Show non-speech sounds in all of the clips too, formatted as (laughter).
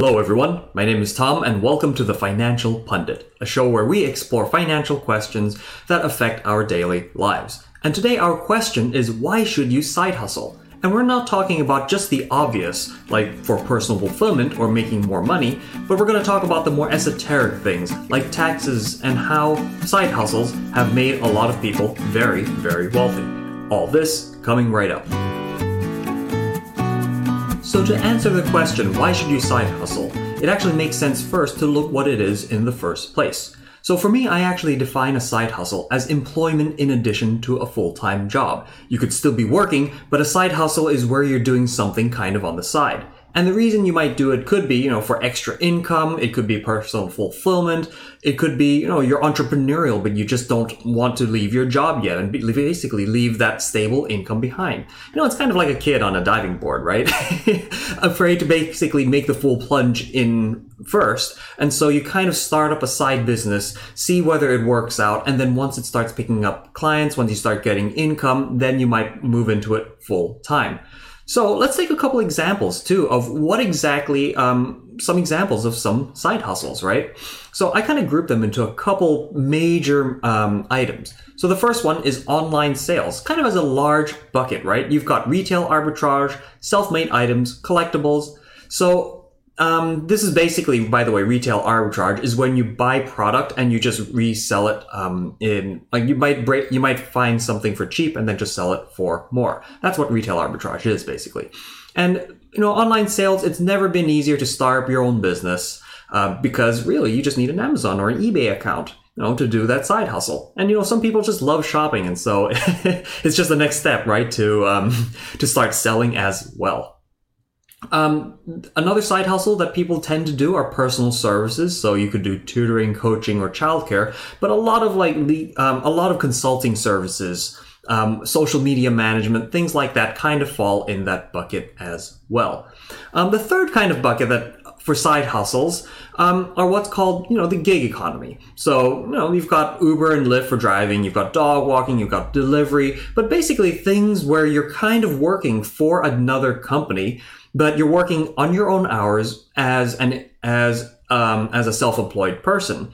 Hello, everyone. My name is Tom, and welcome to the Financial Pundit, a show where we explore financial questions that affect our daily lives. And today, our question is why should you side hustle? And we're not talking about just the obvious, like for personal fulfillment or making more money, but we're going to talk about the more esoteric things, like taxes and how side hustles have made a lot of people very, very wealthy. All this coming right up. So, to answer the question, why should you side hustle? It actually makes sense first to look what it is in the first place. So for me, I actually define a side hustle as employment in addition to a full-time job. You could still be working, but a side hustle is where you're doing something kind of on the side. And the reason you might do it could be, you know, for extra income. It could be personal fulfillment. It could be, you know, you're entrepreneurial, but you just don't want to leave your job yet and basically leave that stable income behind. You know, it's kind of like a kid on a diving board, right? (laughs) Afraid to basically make the full plunge in first. And so you kind of start up a side business, see whether it works out. And then once it starts picking up clients, once you start getting income, then you might move into it full time. So let's take a couple examples too of what exactly, um, some examples of some side hustles, right? So I kind of group them into a couple major um, items. So the first one is online sales, kind of as a large bucket, right? You've got retail arbitrage, self-made items, collectibles. So um, this is basically, by the way, retail arbitrage is when you buy product and you just resell it um, in like you might break, you might find something for cheap and then just sell it for more. That's what retail arbitrage is basically. And you know, online sales, it's never been easier to start up your own business uh, because really you just need an Amazon or an eBay account. You know, to do that side hustle. And you know, some people just love shopping, and so (laughs) it's just the next step, right? To um, (laughs) to start selling as well. Um, another side hustle that people tend to do are personal services. So you could do tutoring, coaching, or childcare. But a lot of like um, a lot of consulting services, um, social media management, things like that, kind of fall in that bucket as well. Um, the third kind of bucket that for side hustles um, are what's called, you know, the gig economy. So, you know, you've got Uber and Lyft for driving, you've got dog walking, you've got delivery, but basically things where you're kind of working for another company but you're working on your own hours as an as um, as a self-employed person.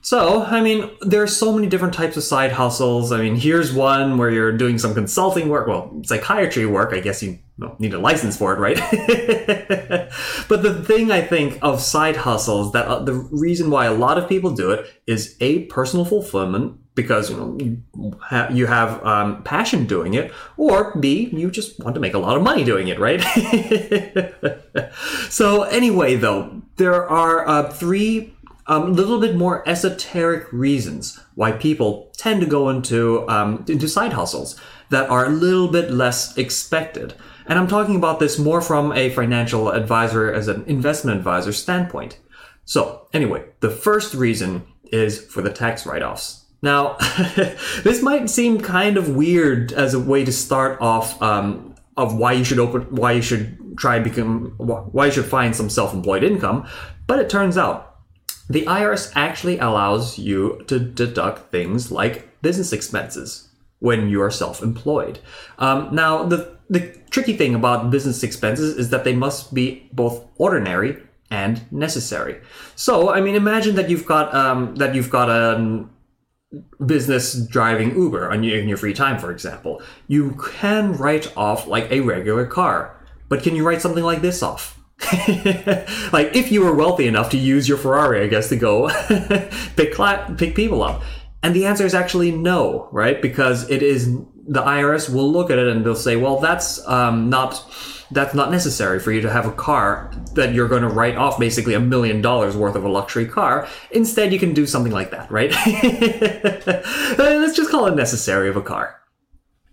So, I mean, there are so many different types of side hustles. I mean, here's one where you're doing some consulting work, well, psychiatry work. I guess you well, need a license for it, right? (laughs) but the thing I think of side hustles that uh, the reason why a lot of people do it is a personal fulfillment because you know you, ha- you have um, passion doing it, or B you just want to make a lot of money doing it, right? (laughs) so anyway, though there are uh, three a um, little bit more esoteric reasons why people tend to go into um, into side hustles that are a little bit less expected. And I'm talking about this more from a financial advisor as an investment advisor standpoint. So anyway, the first reason is for the tax write-offs. Now, (laughs) this might seem kind of weird as a way to start off um, of why you should open, why you should try become, why you should find some self-employed income. But it turns out the IRS actually allows you to deduct things like business expenses when you are self-employed. Um, now, the the tricky thing about business expenses is that they must be both ordinary and necessary. So, I mean, imagine that you've got um, that you've got a business driving Uber on your, in your free time, for example, you can write off like a regular car. But can you write something like this off? (laughs) like if you were wealthy enough to use your Ferrari, I guess, to go (laughs) pick pick people up. And the answer is actually no, right? Because it is the IRS will look at it and they'll say, well, that's um, not that's not necessary for you to have a car that you're going to write off basically a million dollars worth of a luxury car. Instead, you can do something like that, right? (laughs) Let's just call it necessary of a car.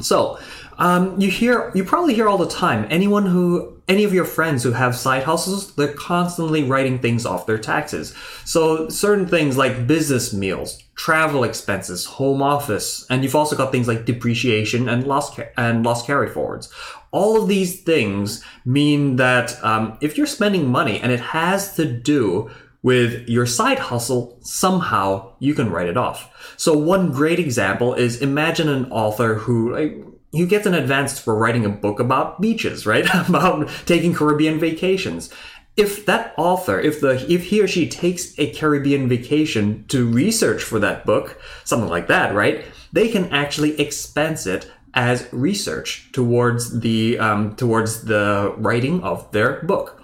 So, um, you hear, you probably hear all the time. Anyone who, any of your friends who have side hustles, they're constantly writing things off their taxes. So certain things like business meals, travel expenses, home office, and you've also got things like depreciation and loss and loss carry forwards. All of these things mean that um, if you're spending money and it has to do with your side hustle, somehow you can write it off. So one great example is imagine an author who like, who get an advance for writing a book about beaches, right? (laughs) about taking Caribbean vacations. if that author, if the if he or she takes a Caribbean vacation to research for that book, something like that, right? They can actually expense it as research towards the um, towards the writing of their book.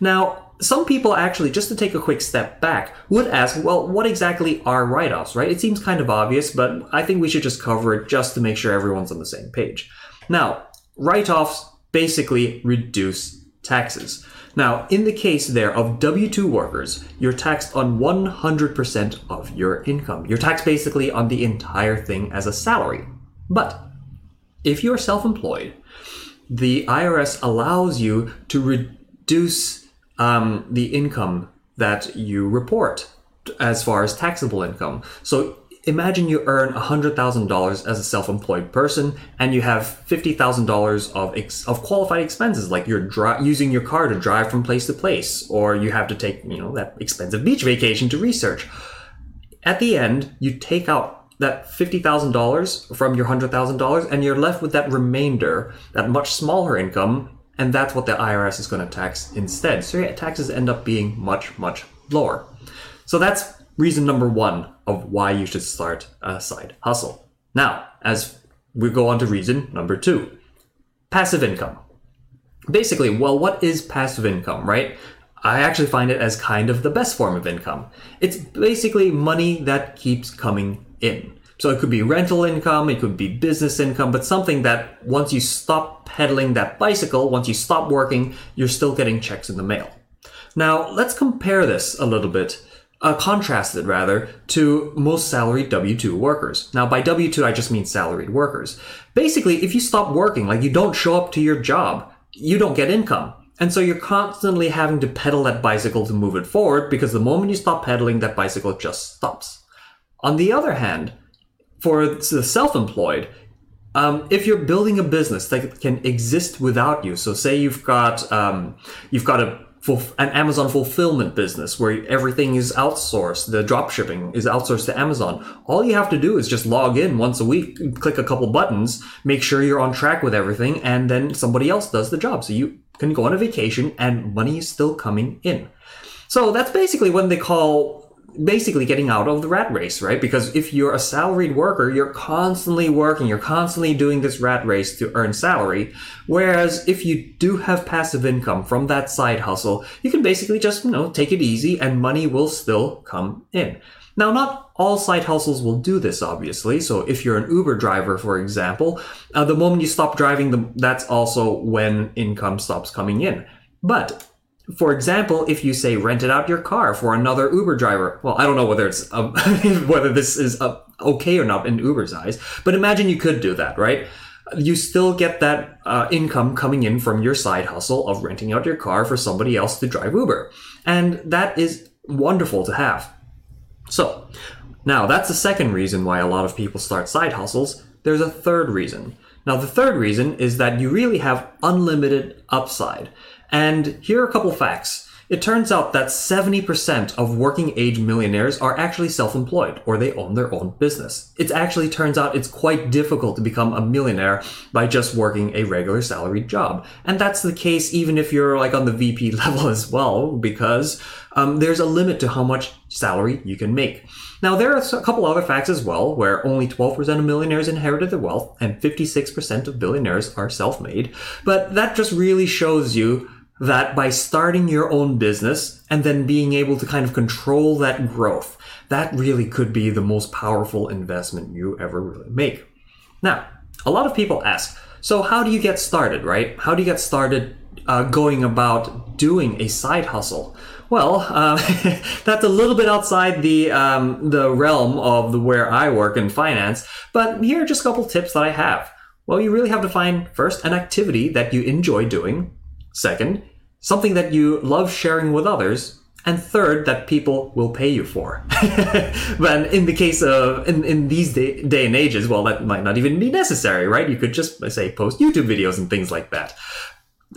Now, some people actually, just to take a quick step back, would ask, well, what exactly are write offs, right? It seems kind of obvious, but I think we should just cover it just to make sure everyone's on the same page. Now, write offs basically reduce taxes. Now, in the case there of W 2 workers, you're taxed on 100% of your income. You're taxed basically on the entire thing as a salary. But if you're self employed, the IRS allows you to reduce um, the income that you report as far as taxable income. So imagine you earn $100,000 as a self-employed person and you have $50,000 of ex- of qualified expenses like you're dri- using your car to drive from place to place or you have to take, you know, that expensive beach vacation to research. At the end, you take out that $50,000 from your $100,000 and you're left with that remainder, that much smaller income, and that's what the IRS is going to tax instead. So your taxes end up being much, much lower. So that's reason number one of why you should start a side hustle. Now, as we go on to reason number two passive income. Basically, well, what is passive income, right? I actually find it as kind of the best form of income. It's basically money that keeps coming in. So it could be rental income, it could be business income, but something that once you stop pedaling that bicycle, once you stop working, you're still getting checks in the mail. Now, let's compare this a little bit uh, it rather to most salaried W2 workers. Now, by W2, I just mean salaried workers. Basically, if you stop working, like you don't show up to your job, you don't get income. And so you're constantly having to pedal that bicycle to move it forward because the moment you stop pedaling, that bicycle just stops. On the other hand, for the self-employed, um, if you're building a business that can exist without you, so say you've got um, you've got a an Amazon fulfillment business where everything is outsourced. The drop shipping is outsourced to Amazon. All you have to do is just log in once a week, click a couple buttons, make sure you're on track with everything, and then somebody else does the job. So you can go on a vacation and money is still coming in. So that's basically what they call basically getting out of the rat race, right? Because if you're a salaried worker, you're constantly working, you're constantly doing this rat race to earn salary. Whereas if you do have passive income from that side hustle, you can basically just, you know, take it easy and money will still come in. Now, not all side hustles will do this, obviously. So, if you're an Uber driver, for example, uh, the moment you stop driving, that's also when income stops coming in. But for example, if you say rented out your car for another Uber driver, well, I don't know whether it's (laughs) whether this is okay or not in Uber's eyes, but imagine you could do that, right? You still get that uh, income coming in from your side hustle of renting out your car for somebody else to drive Uber, and that is wonderful to have. So, now that's the second reason why a lot of people start side hustles. There's a third reason. Now, the third reason is that you really have unlimited upside. And here are a couple facts. It turns out that 70% of working age millionaires are actually self-employed or they own their own business. It actually turns out it's quite difficult to become a millionaire by just working a regular salaried job. And that's the case even if you're like on the VP (laughs) level as well, because um, there's a limit to how much salary you can make. Now, there are a couple other facts as well, where only 12% of millionaires inherited their wealth and 56% of billionaires are self-made. But that just really shows you that by starting your own business and then being able to kind of control that growth, that really could be the most powerful investment you ever really make. Now, a lot of people ask, so how do you get started, right? How do you get started uh, going about doing a side hustle? Well, uh, (laughs) that's a little bit outside the um, the realm of the where I work in finance, but here are just a couple tips that I have. Well, you really have to find first an activity that you enjoy doing. Second, something that you love sharing with others. And third, that people will pay you for. (laughs) but in the case of, in, in these day, day and ages, well, that might not even be necessary, right? You could just, say, post YouTube videos and things like that.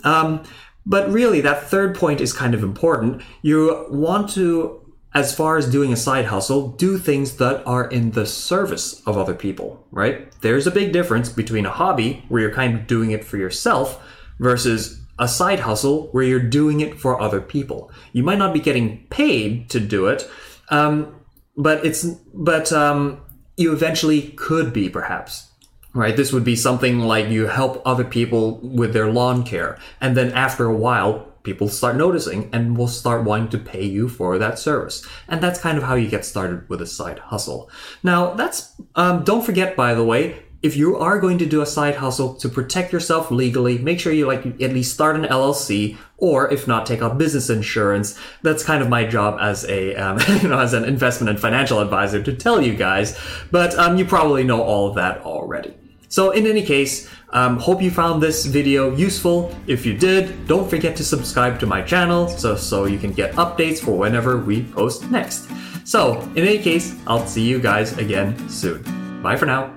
Um, but really, that third point is kind of important. You want to as far as doing a side hustle, do things that are in the service of other people, right? There's a big difference between a hobby where you're kind of doing it for yourself versus a side hustle where you're doing it for other people. You might not be getting paid to do it, um, but it's but um, you eventually could be perhaps right? This would be something like you help other people with their lawn care and then after a while people start noticing and will start wanting to pay you for that service. And that's kind of how you get started with a side hustle. Now that's um, don't forget by the way if you are going to do a side hustle to protect yourself legally, make sure you like at least start an LLC, or if not, take out business insurance. That's kind of my job as a um, (laughs) you know as an investment and financial advisor to tell you guys. But um, you probably know all of that already. So in any case, um, hope you found this video useful. If you did, don't forget to subscribe to my channel so, so you can get updates for whenever we post next. So in any case, I'll see you guys again soon. Bye for now.